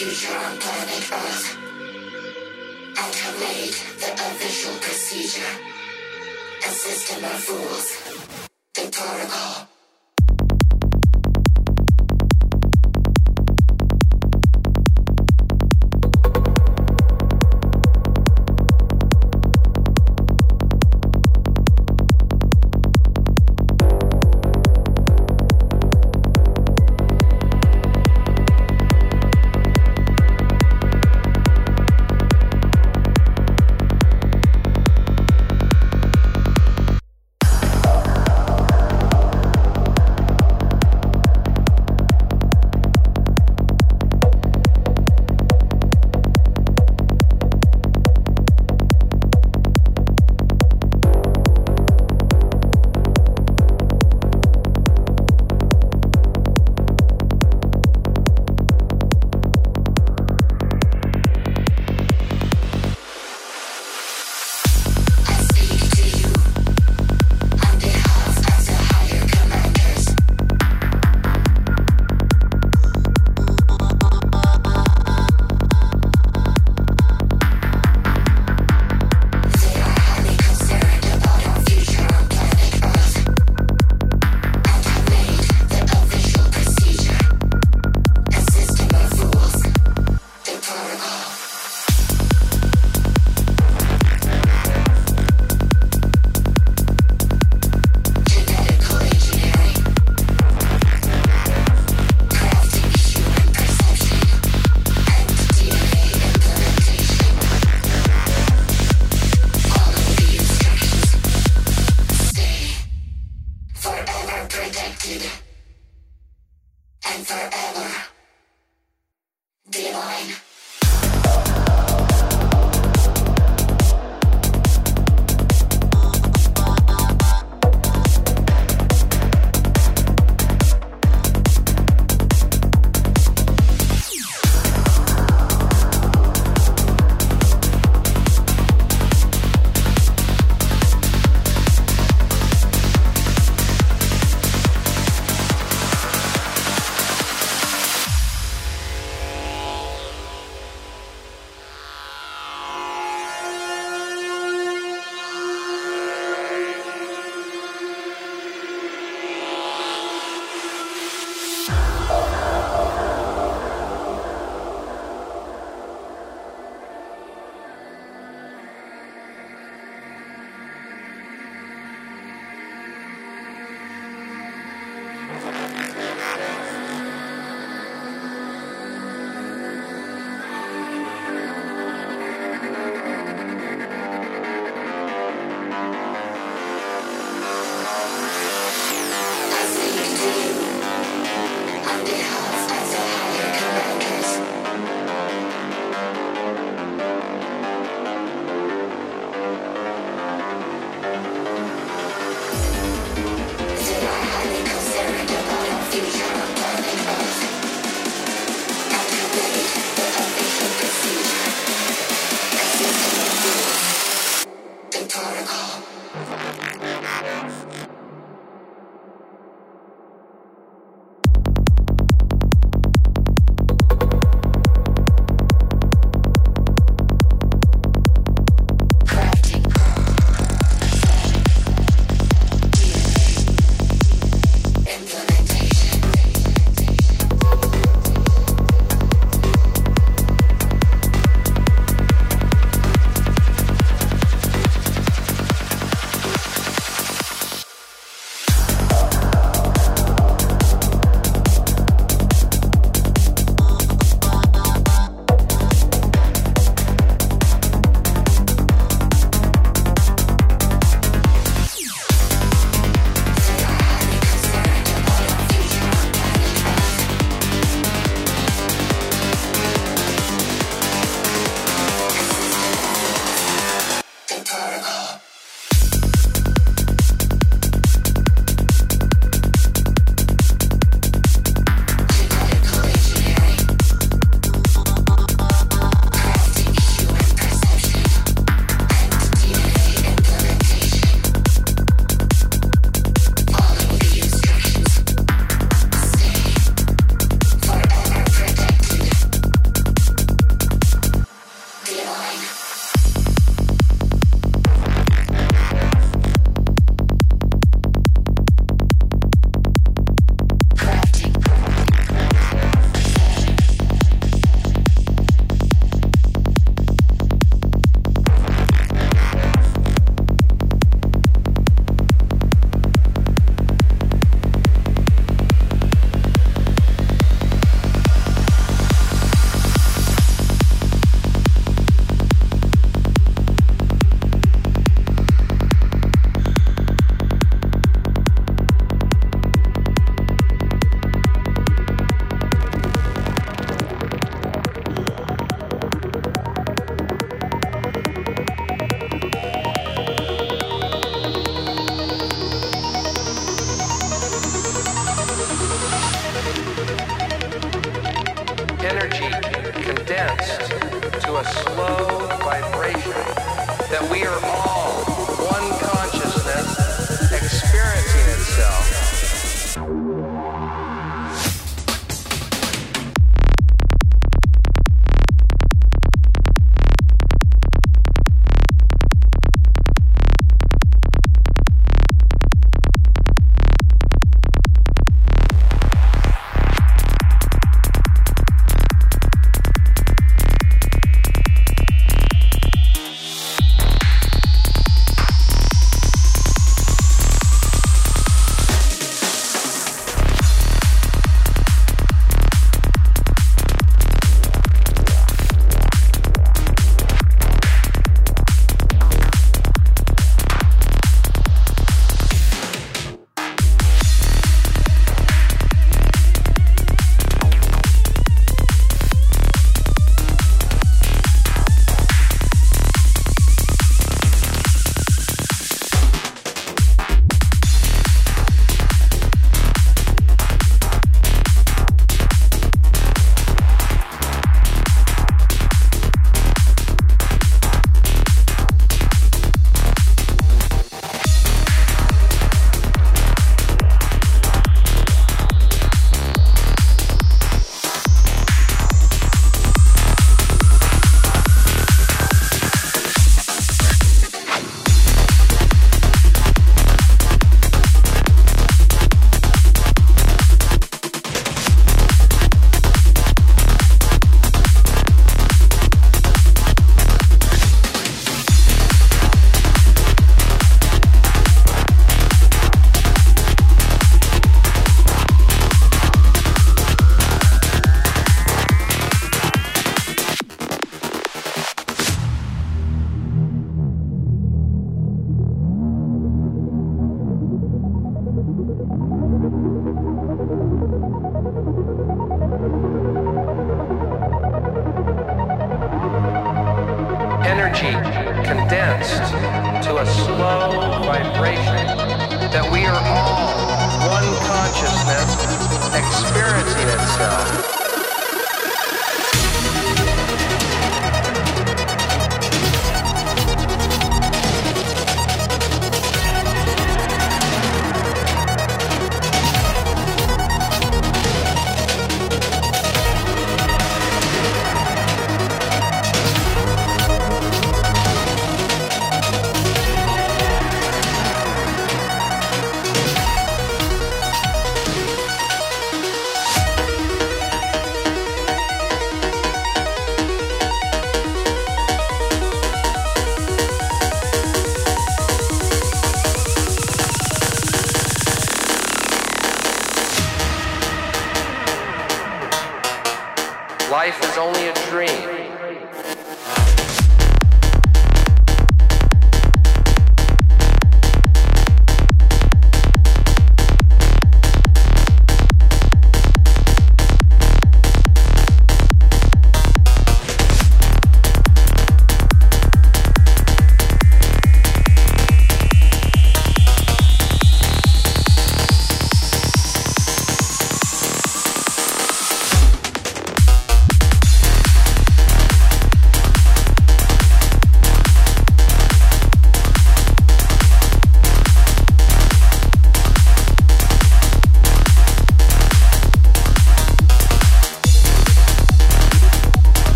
future on planet Earth have made the official procedure a system of rules.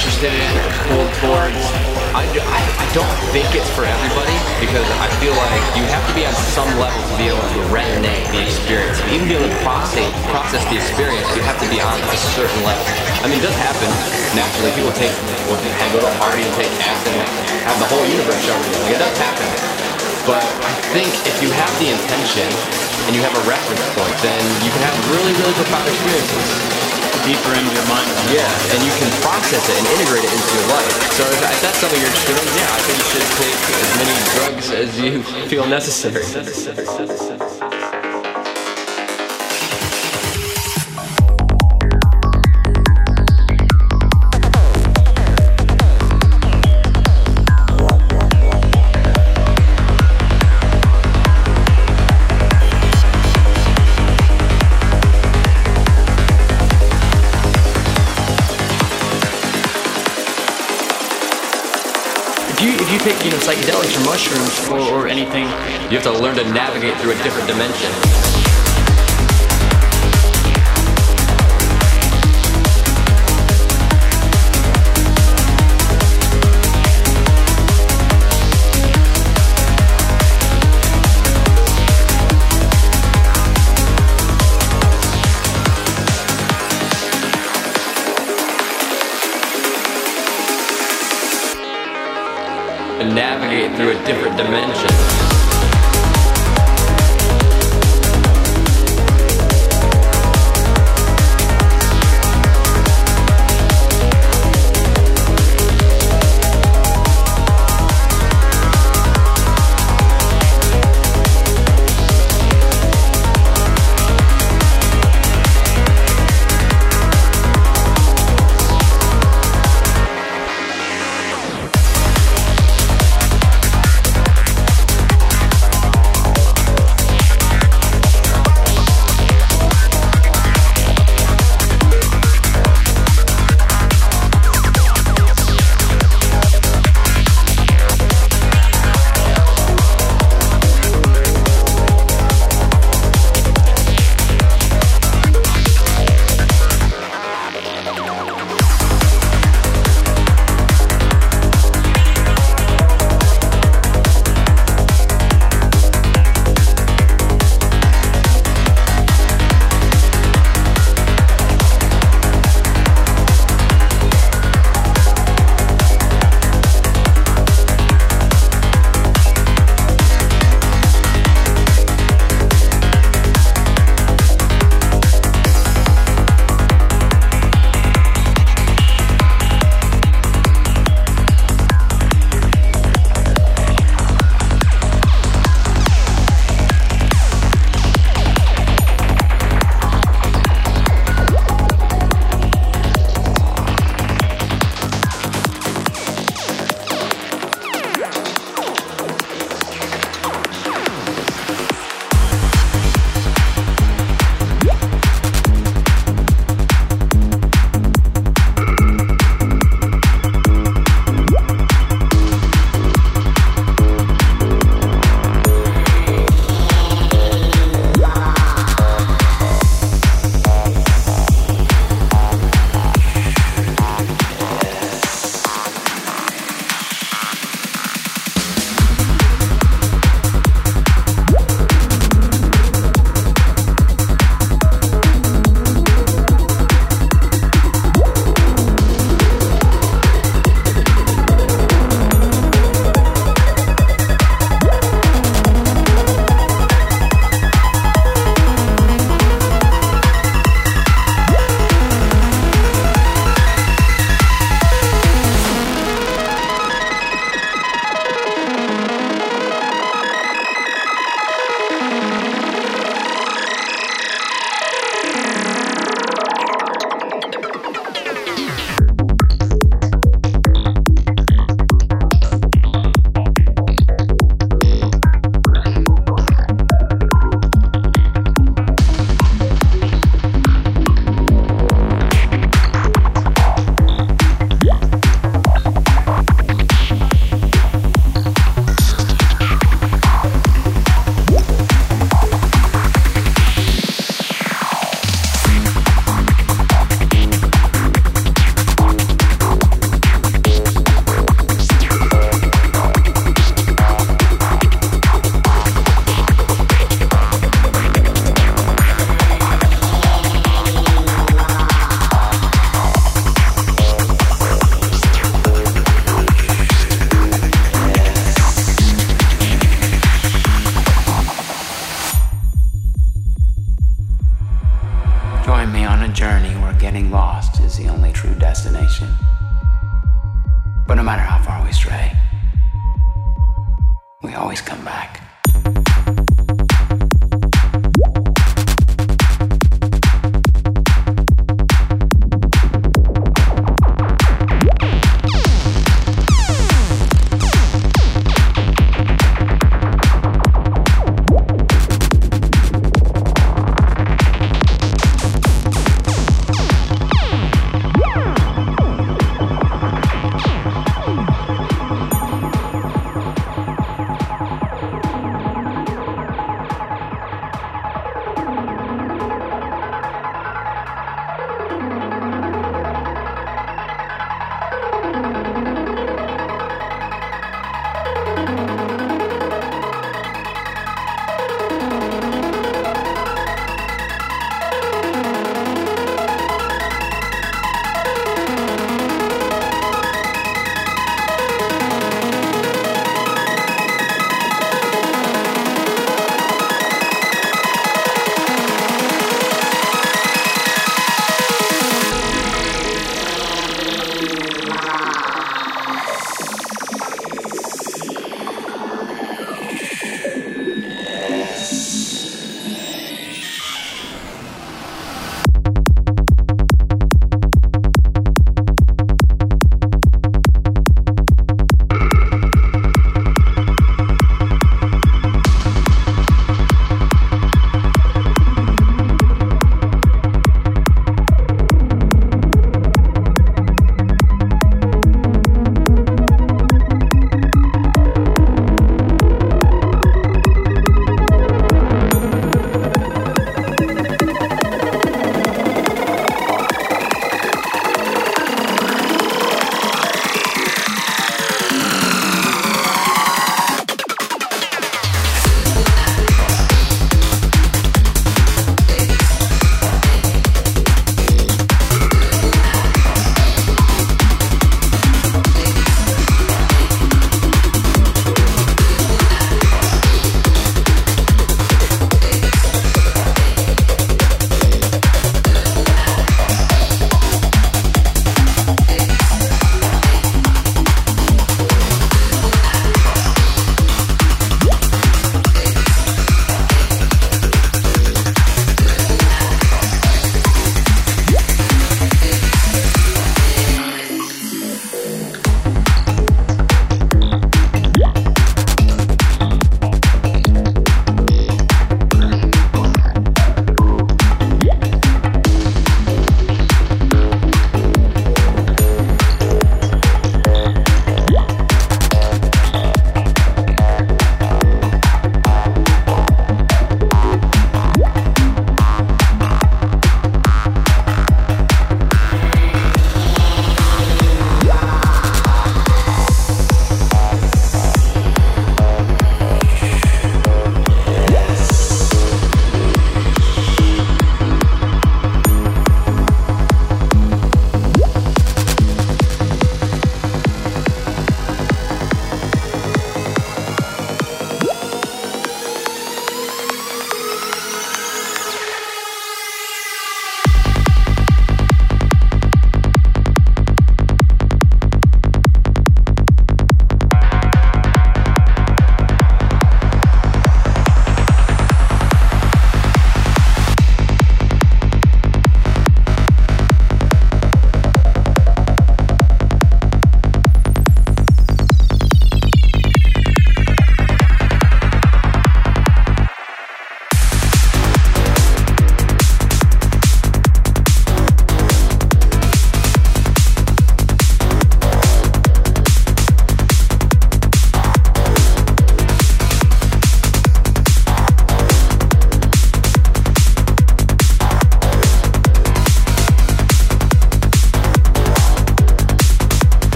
interested in old boards. I, do, I, I don't think it's for everybody because I feel like you have to be on some level to be able to resonate the experience. Even be able to process, process the experience, you have to be on a certain level. I mean, it does happen naturally. People take, they go to a party and take acid and have the whole universe show you. Like, it does happen. But I think if you have the intention and you have a reference point, then you can have really, really profound experiences deeper into your mind. Yeah, and you can process it and integrate it into your life. So if, if that's something you're interested in, yeah, I think you should take as many drugs as you feel necessary. if you take, you know, psychedelics or mushrooms or, or anything, you have to learn to navigate through a different dimension. through a different dimension.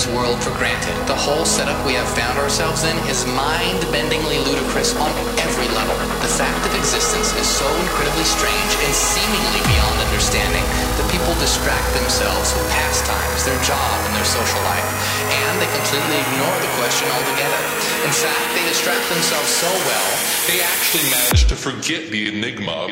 This world for granted. The whole setup we have found ourselves in is mind-bendingly ludicrous on every level. The fact of existence is so incredibly strange and seemingly beyond understanding that people distract themselves with pastimes, their job, and their social life. And they completely ignore the question altogether. In fact, they distract themselves so well, they actually manage to forget the enigma.